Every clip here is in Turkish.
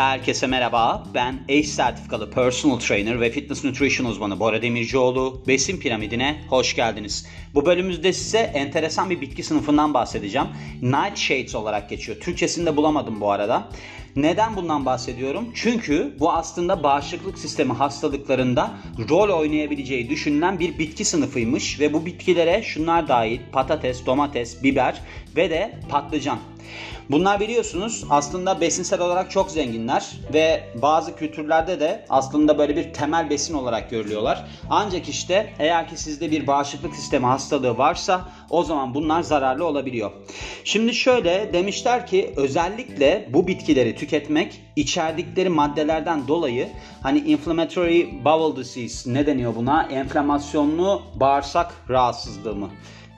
Herkese merhaba. Ben ACE sertifikalı personal trainer ve fitness nutrition uzmanı Bora Demircioğlu. Besin piramidine hoş geldiniz. Bu bölümümüzde size enteresan bir bitki sınıfından bahsedeceğim. Nightshades olarak geçiyor. Türkçesini de bulamadım bu arada. Neden bundan bahsediyorum? Çünkü bu aslında bağışıklık sistemi hastalıklarında rol oynayabileceği düşünülen bir bitki sınıfıymış ve bu bitkilere şunlar dahil patates, domates, biber ve de patlıcan. Bunlar biliyorsunuz aslında besinsel olarak çok zenginler ve bazı kültürlerde de aslında böyle bir temel besin olarak görülüyorlar. Ancak işte eğer ki sizde bir bağışıklık sistemi hastalığı varsa o zaman bunlar zararlı olabiliyor. Şimdi şöyle demişler ki özellikle bu bitkileri tüketmek içerdikleri maddelerden dolayı hani inflammatory bowel disease ne deniyor buna? Enflamasyonlu bağırsak rahatsızlığı mı?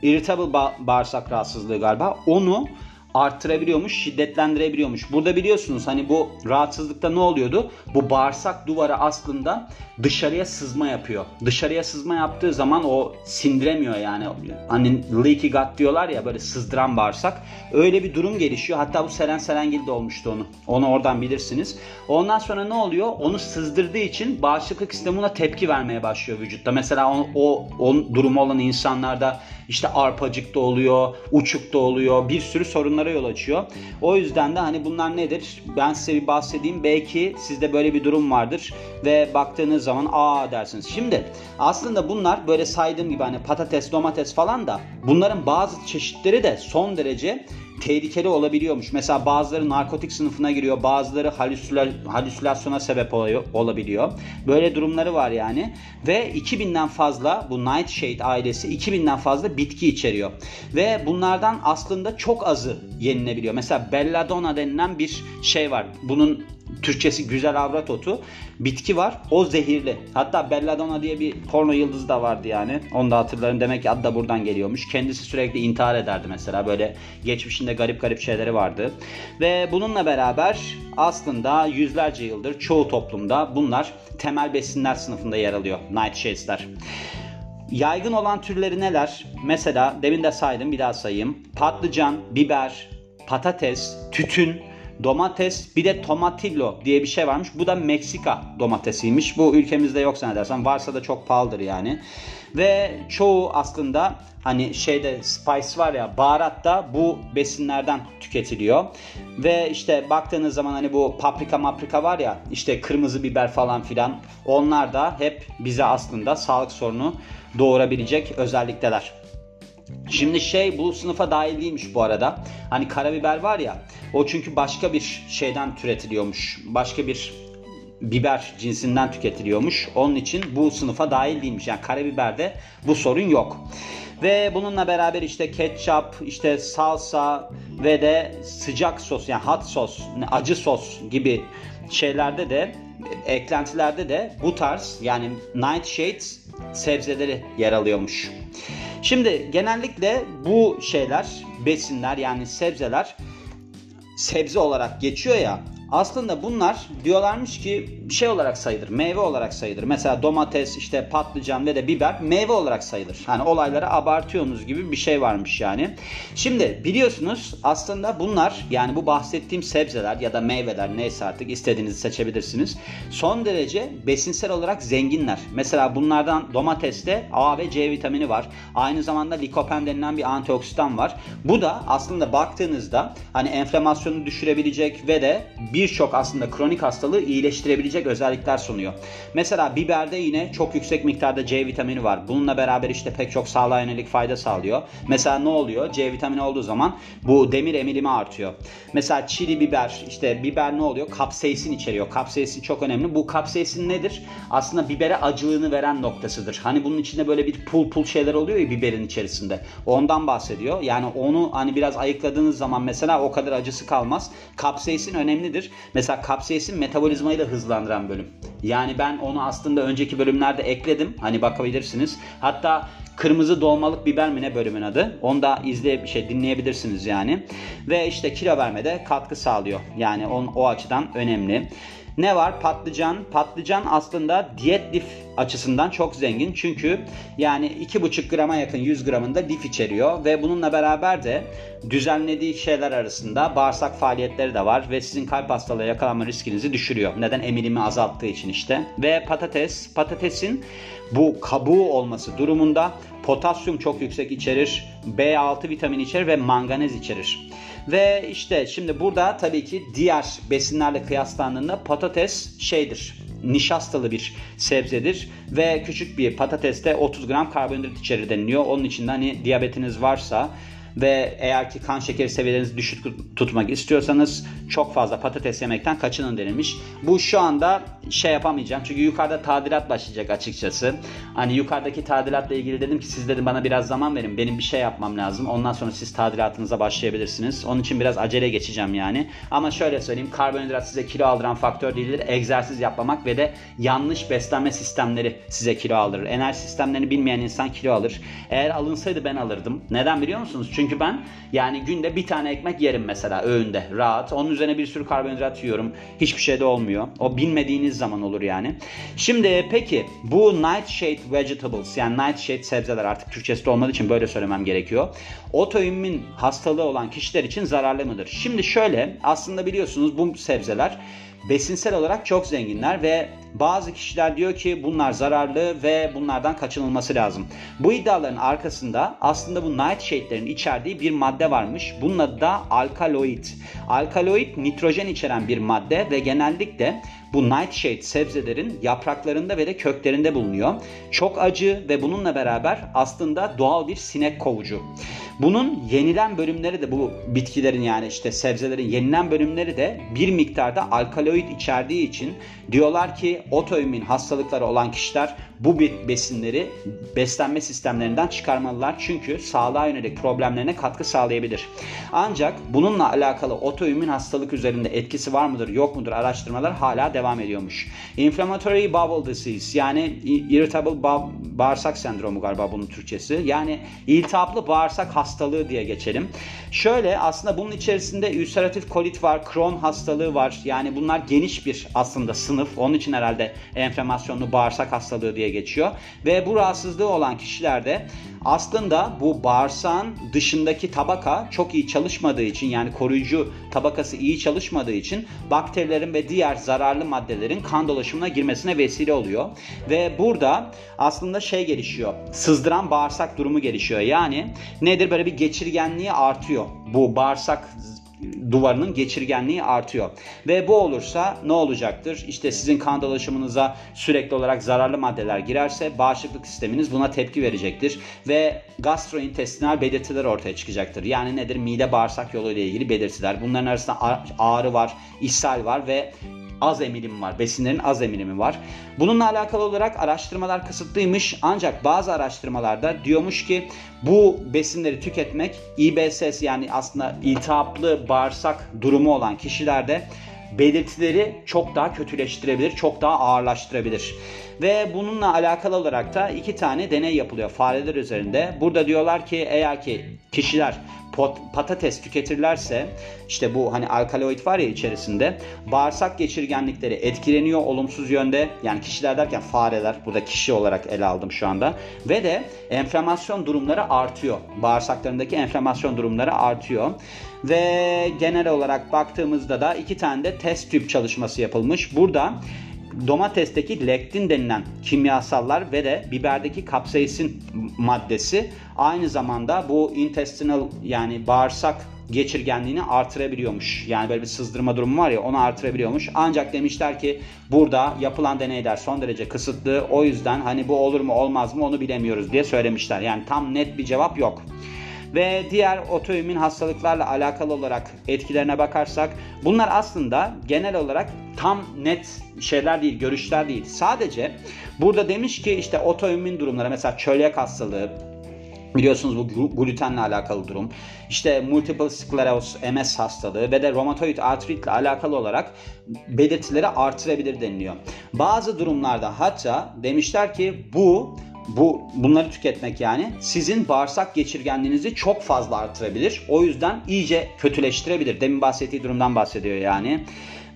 Irritable ba- bağırsak rahatsızlığı galiba. Onu arttırabiliyormuş, şiddetlendirebiliyormuş. Burada biliyorsunuz hani bu rahatsızlıkta ne oluyordu? Bu bağırsak duvarı aslında dışarıya sızma yapıyor. Dışarıya sızma yaptığı zaman o sindiremiyor yani. Hani leaky gut diyorlar ya böyle sızdıran bağırsak. Öyle bir durum gelişiyor. Hatta bu Seren Serengil de olmuştu onu. Onu oradan bilirsiniz. Ondan sonra ne oluyor? Onu sızdırdığı için bağışıklık sistemi ona tepki vermeye başlıyor vücutta. Mesela o, o, o durumu olan insanlarda işte arpacıkta oluyor, uçukta oluyor. Bir sürü sorunlara yol açıyor. O yüzden de hani bunlar nedir? Ben size bir bahsedeyim. Belki sizde böyle bir durum vardır ve baktığınız zaman aa dersiniz. Şimdi aslında bunlar böyle saydığım gibi hani patates, domates falan da bunların bazı çeşitleri de son derece tehlikeli olabiliyormuş. Mesela bazıları narkotik sınıfına giriyor, bazıları halüsinasyona sebep olabiliyor. Böyle durumları var yani. Ve 2000'den fazla bu Nightshade ailesi 2000'den fazla bitki içeriyor. Ve bunlardan aslında çok azı yenilebiliyor. Mesela belladonna denilen bir şey var. Bunun Türkçesi güzel avrat otu. Bitki var. O zehirli. Hatta Belladonna diye bir porno yıldızı da vardı yani. Onu da hatırlarım. Demek ki adı da buradan geliyormuş. Kendisi sürekli intihar ederdi mesela. Böyle geçmişinde garip garip şeyleri vardı. Ve bununla beraber aslında yüzlerce yıldır çoğu toplumda bunlar temel besinler sınıfında yer alıyor. Nightshades'ler. Yaygın olan türleri neler? Mesela demin de saydım bir daha sayayım. Patlıcan, biber, patates, tütün, domates bir de tomatillo diye bir şey varmış. Bu da Meksika domatesiymiş. Bu ülkemizde yok zannedersem. Varsa da çok pahalıdır yani. Ve çoğu aslında hani şeyde spice var ya baharat da bu besinlerden tüketiliyor. Ve işte baktığınız zaman hani bu paprika maprika var ya işte kırmızı biber falan filan onlar da hep bize aslında sağlık sorunu doğurabilecek özellikteler. Şimdi şey bu sınıfa dahil değilmiş bu arada. Hani karabiber var ya o çünkü başka bir şeyden türetiliyormuş. Başka bir biber cinsinden tüketiliyormuş. Onun için bu sınıfa dahil değilmiş. Yani karabiberde bu sorun yok. Ve bununla beraber işte ketçap, işte salsa ve de sıcak sos yani hot sos, acı sos gibi şeylerde de eklentilerde de bu tarz yani nightshades sebzeleri yer alıyormuş. Şimdi genellikle bu şeyler, besinler yani sebzeler sebze olarak geçiyor ya aslında bunlar diyorlarmış ki şey olarak sayılır. Meyve olarak sayılır. Mesela domates, işte patlıcan ve de biber meyve olarak sayılır. Hani olayları abartıyorsunuz gibi bir şey varmış yani. Şimdi biliyorsunuz aslında bunlar yani bu bahsettiğim sebzeler ya da meyveler neyse artık istediğinizi seçebilirsiniz. Son derece besinsel olarak zenginler. Mesela bunlardan domateste A ve C vitamini var. Aynı zamanda likopen denilen bir antioksidan var. Bu da aslında baktığınızda hani enflamasyonu düşürebilecek ve de bir birçok aslında kronik hastalığı iyileştirebilecek özellikler sunuyor. Mesela biberde yine çok yüksek miktarda C vitamini var. Bununla beraber işte pek çok sağlığa yönelik fayda sağlıyor. Mesela ne oluyor? C vitamini olduğu zaman bu demir emilimi artıyor. Mesela çili biber, işte biber ne oluyor? Kapsaisin içeriyor. Kapsaisin çok önemli. Bu kapsaisin nedir? Aslında bibere acılığını veren noktasıdır. Hani bunun içinde böyle bir pul pul şeyler oluyor ya biberin içerisinde. Ondan bahsediyor. Yani onu hani biraz ayıkladığınız zaman mesela o kadar acısı kalmaz. Kapsaisin önemlidir. Mesela kapsaisin metabolizmayı da hızlandıran bölüm. Yani ben onu aslında önceki bölümlerde ekledim. Hani bakabilirsiniz. Hatta Kırmızı dolmalık biber mi ne bölümün adı? Onu da izleyip şey dinleyebilirsiniz yani. Ve işte kilo vermede katkı sağlıyor. Yani on, o açıdan önemli. Ne var? Patlıcan. Patlıcan aslında diyet lif açısından çok zengin. Çünkü yani 2,5 grama yakın 100 gramında lif içeriyor ve bununla beraber de düzenlediği şeyler arasında bağırsak faaliyetleri de var ve sizin kalp hastalığı yakalanma riskinizi düşürüyor. Neden? Emilimi azalttığı için işte. Ve patates, patatesin bu kabuğu olması durumunda potasyum çok yüksek içerir, B6 vitamini içerir ve manganez içerir. Ve işte şimdi burada tabii ki diğer besinlerle kıyaslandığında patates şeydir nişastalı bir sebzedir ve küçük bir patateste 30 gram karbonhidrat içerir deniliyor. Onun için hani diyabetiniz varsa ve eğer ki kan şekeri seviyelerinizi düşük tutmak istiyorsanız çok fazla patates yemekten kaçının denilmiş. Bu şu anda şey yapamayacağım çünkü yukarıda tadilat başlayacak açıkçası. Hani yukarıdaki tadilatla ilgili dedim ki siz dedim bana biraz zaman verin. Benim bir şey yapmam lazım. Ondan sonra siz tadilatınıza başlayabilirsiniz. Onun için biraz acele geçeceğim yani. Ama şöyle söyleyeyim karbonhidrat size kilo aldıran faktör değildir. Egzersiz yapmamak ve de yanlış beslenme sistemleri size kilo aldırır. Enerji sistemlerini bilmeyen insan kilo alır. Eğer alınsaydı ben alırdım. Neden biliyor musunuz? Çünkü çünkü ben yani günde bir tane ekmek yerim mesela öğünde rahat. Onun üzerine bir sürü karbonhidrat yiyorum. Hiçbir şey de olmuyor. O bilmediğiniz zaman olur yani. Şimdi peki bu nightshade vegetables yani nightshade sebzeler artık Türkçesi olmadığı için böyle söylemem gerekiyor. Otoimmün hastalığı olan kişiler için zararlı mıdır? Şimdi şöyle aslında biliyorsunuz bu sebzeler besinsel olarak çok zenginler ve bazı kişiler diyor ki bunlar zararlı ve bunlardan kaçınılması lazım. Bu iddiaların arkasında aslında bu nightshade'lerin içerdiği bir madde varmış. Bunun adı da alkaloid. Alkaloid nitrojen içeren bir madde ve genellikle bu nightshade sebzelerin yapraklarında ve de köklerinde bulunuyor. Çok acı ve bununla beraber aslında doğal bir sinek kovucu. Bunun yenilen bölümleri de bu bitkilerin yani işte sebzelerin yenilen bölümleri de bir miktarda alkaloid içerdiği için diyorlar ki otoimmün hastalıkları olan kişiler bu besinleri beslenme sistemlerinden çıkarmalılar. Çünkü sağlığa yönelik problemlerine katkı sağlayabilir. Ancak bununla alakalı otoimmün hastalık üzerinde etkisi var mıdır yok mudur araştırmalar hala devam ediyormuş. Inflammatory bowel disease yani irritable bağırsak sendromu galiba bunun Türkçesi. Yani iltihaplı bağırsak hastalığı diye geçelim. Şöyle aslında bunun içerisinde ülseratif kolit var, Crohn hastalığı var. Yani bunlar geniş bir aslında sınıf. Onun için herhalde enflamasyonlu bağırsak hastalığı diye geçiyor. Ve bu rahatsızlığı olan kişilerde aslında bu bağırsağın dışındaki tabaka çok iyi çalışmadığı için yani koruyucu tabakası iyi çalışmadığı için bakterilerin ve diğer zararlı maddelerin kan dolaşımına girmesine vesile oluyor. Ve burada aslında şey gelişiyor. Sızdıran bağırsak durumu gelişiyor. Yani nedir böyle bir geçirgenliği artıyor. Bu bağırsak duvarının geçirgenliği artıyor. Ve bu olursa ne olacaktır? İşte sizin kan dolaşımınıza sürekli olarak zararlı maddeler girerse bağışıklık sisteminiz buna tepki verecektir ve gastrointestinal belirtiler ortaya çıkacaktır. Yani nedir? Mide bağırsak yolu ile ilgili belirtiler. Bunların arasında ağrı var, ishal var ve az emilim var. Besinlerin az emilimi var. Bununla alakalı olarak araştırmalar kısıtlıymış. Ancak bazı araştırmalarda diyormuş ki bu besinleri tüketmek IBS yani aslında iltihaplı bağırsak durumu olan kişilerde belirtileri çok daha kötüleştirebilir, çok daha ağırlaştırabilir. Ve bununla alakalı olarak da iki tane deney yapılıyor fareler üzerinde. Burada diyorlar ki eğer ki kişiler pot, patates tüketirlerse işte bu hani alkaloid var ya içerisinde bağırsak geçirgenlikleri etkileniyor olumsuz yönde. Yani kişiler derken fareler burada kişi olarak ele aldım şu anda. Ve de enflamasyon durumları artıyor. Bağırsaklarındaki enflamasyon durumları artıyor. Ve genel olarak baktığımızda da iki tane de test tüp çalışması yapılmış. Burada domatesteki lektin denilen kimyasallar ve de biberdeki kapsaisin maddesi aynı zamanda bu intestinal yani bağırsak geçirgenliğini artırabiliyormuş. Yani böyle bir sızdırma durumu var ya onu artırabiliyormuş. Ancak demişler ki burada yapılan deneyler son derece kısıtlı. O yüzden hani bu olur mu olmaz mı onu bilemiyoruz diye söylemişler. Yani tam net bir cevap yok. Ve diğer otoimmün hastalıklarla alakalı olarak etkilerine bakarsak bunlar aslında genel olarak tam net şeyler değil, görüşler değil. Sadece burada demiş ki işte otoimmün durumlara mesela çölyak hastalığı, Biliyorsunuz bu glutenle alakalı durum. İşte multiple sclerosis, MS hastalığı ve de romatoid artritle alakalı olarak belirtileri artırabilir deniliyor. Bazı durumlarda hatta demişler ki bu bu bunları tüketmek yani sizin bağırsak geçirgenliğinizi çok fazla artırabilir. O yüzden iyice kötüleştirebilir. Demin bahsettiği durumdan bahsediyor yani.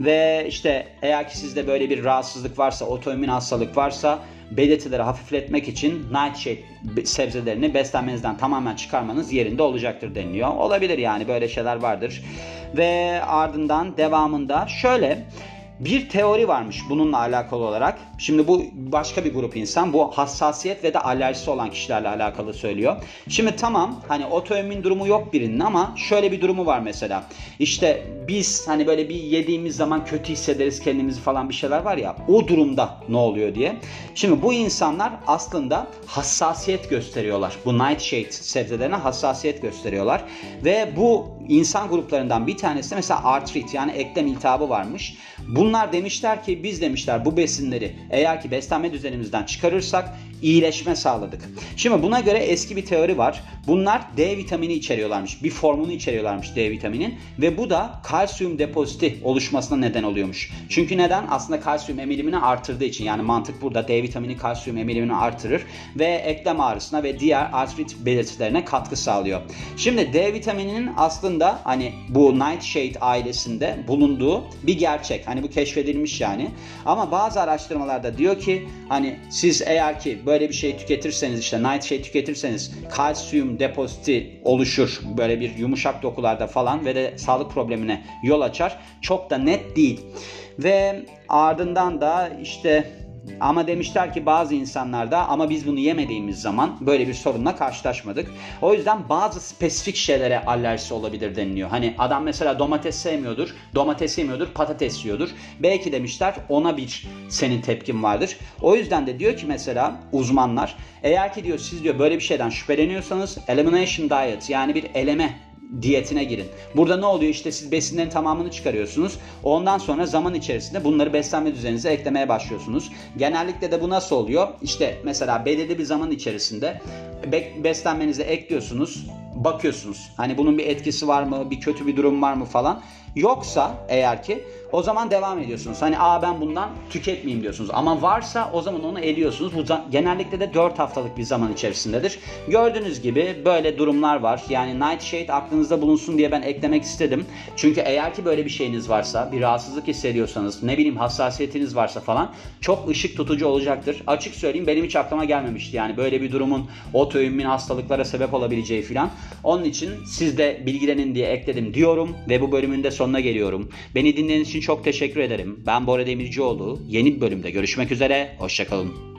Ve işte eğer ki sizde böyle bir rahatsızlık varsa, otoimmün hastalık varsa belirtileri hafifletmek için nightshade sebzelerini beslenmenizden tamamen çıkarmanız yerinde olacaktır deniliyor. Olabilir yani böyle şeyler vardır. Ve ardından devamında şöyle bir teori varmış bununla alakalı olarak. Şimdi bu başka bir grup insan. Bu hassasiyet ve de alerjisi olan kişilerle alakalı söylüyor. Şimdi tamam hani otoimmün durumu yok birinin ama şöyle bir durumu var mesela. İşte biz hani böyle bir yediğimiz zaman kötü hissederiz kendimizi falan bir şeyler var ya. O durumda ne oluyor diye. Şimdi bu insanlar aslında hassasiyet gösteriyorlar. Bu nightshade sebzelerine hassasiyet gösteriyorlar. Ve bu insan gruplarından bir tanesi mesela artrit yani eklem iltihabı varmış. Bunlar demişler ki biz demişler bu besinleri eğer ki beslenme düzenimizden çıkarırsak iyileşme sağladık. Şimdi buna göre eski bir teori var. Bunlar D vitamini içeriyorlarmış. Bir formunu içeriyorlarmış D vitaminin ve bu da kalsiyum depoziti oluşmasına neden oluyormuş. Çünkü neden? Aslında kalsiyum emilimini artırdığı için yani mantık burada D vitamini kalsiyum emilimini artırır ve eklem ağrısına ve diğer artrit belirtilerine katkı sağlıyor. Şimdi D vitamininin aslında hani bu Nightshade ailesinde bulunduğu bir gerçek. Hani bu keşfedilmiş yani. Ama bazı araştırmalarda diyor ki hani siz eğer ki böyle bir şey tüketirseniz işte nightshade tüketirseniz kalsiyum depoziti oluşur böyle bir yumuşak dokularda falan ve de sağlık problemine yol açar. Çok da net değil. Ve ardından da işte ama demişler ki bazı insanlarda ama biz bunu yemediğimiz zaman böyle bir sorunla karşılaşmadık. O yüzden bazı spesifik şeylere alerjisi olabilir deniliyor. Hani adam mesela domates sevmiyordur, domates yemiyordur, patates yiyordur. Belki demişler ona bir senin tepkin vardır. O yüzden de diyor ki mesela uzmanlar eğer ki diyor siz diyor böyle bir şeyden şüpheleniyorsanız elimination diet yani bir eleme diyetine girin. Burada ne oluyor? İşte siz besinlerin tamamını çıkarıyorsunuz. Ondan sonra zaman içerisinde bunları beslenme düzeninize eklemeye başlıyorsunuz. Genellikle de bu nasıl oluyor? İşte mesela belirli bir zaman içerisinde beslenmenize ekliyorsunuz, bakıyorsunuz. Hani bunun bir etkisi var mı, bir kötü bir durum var mı falan. Yoksa eğer ki o zaman devam ediyorsunuz. Hani aa ben bundan tüketmeyeyim diyorsunuz. Ama varsa o zaman onu eliyorsunuz. Bu genellikle de 4 haftalık bir zaman içerisindedir. Gördüğünüz gibi böyle durumlar var. Yani Nightshade aklınızda bulunsun diye ben eklemek istedim. Çünkü eğer ki böyle bir şeyiniz varsa, bir rahatsızlık hissediyorsanız, ne bileyim hassasiyetiniz varsa falan çok ışık tutucu olacaktır. Açık söyleyeyim benim hiç aklıma gelmemişti. Yani böyle bir durumun otoimmün hastalıklara sebep olabileceği filan. Onun için siz de bilgilenin diye ekledim diyorum ve bu bölümün de sonuna geliyorum. Beni dinlediğiniz için çok teşekkür ederim. Ben Bora Demircioğlu. Yeni bir bölümde görüşmek üzere. Hoşçakalın.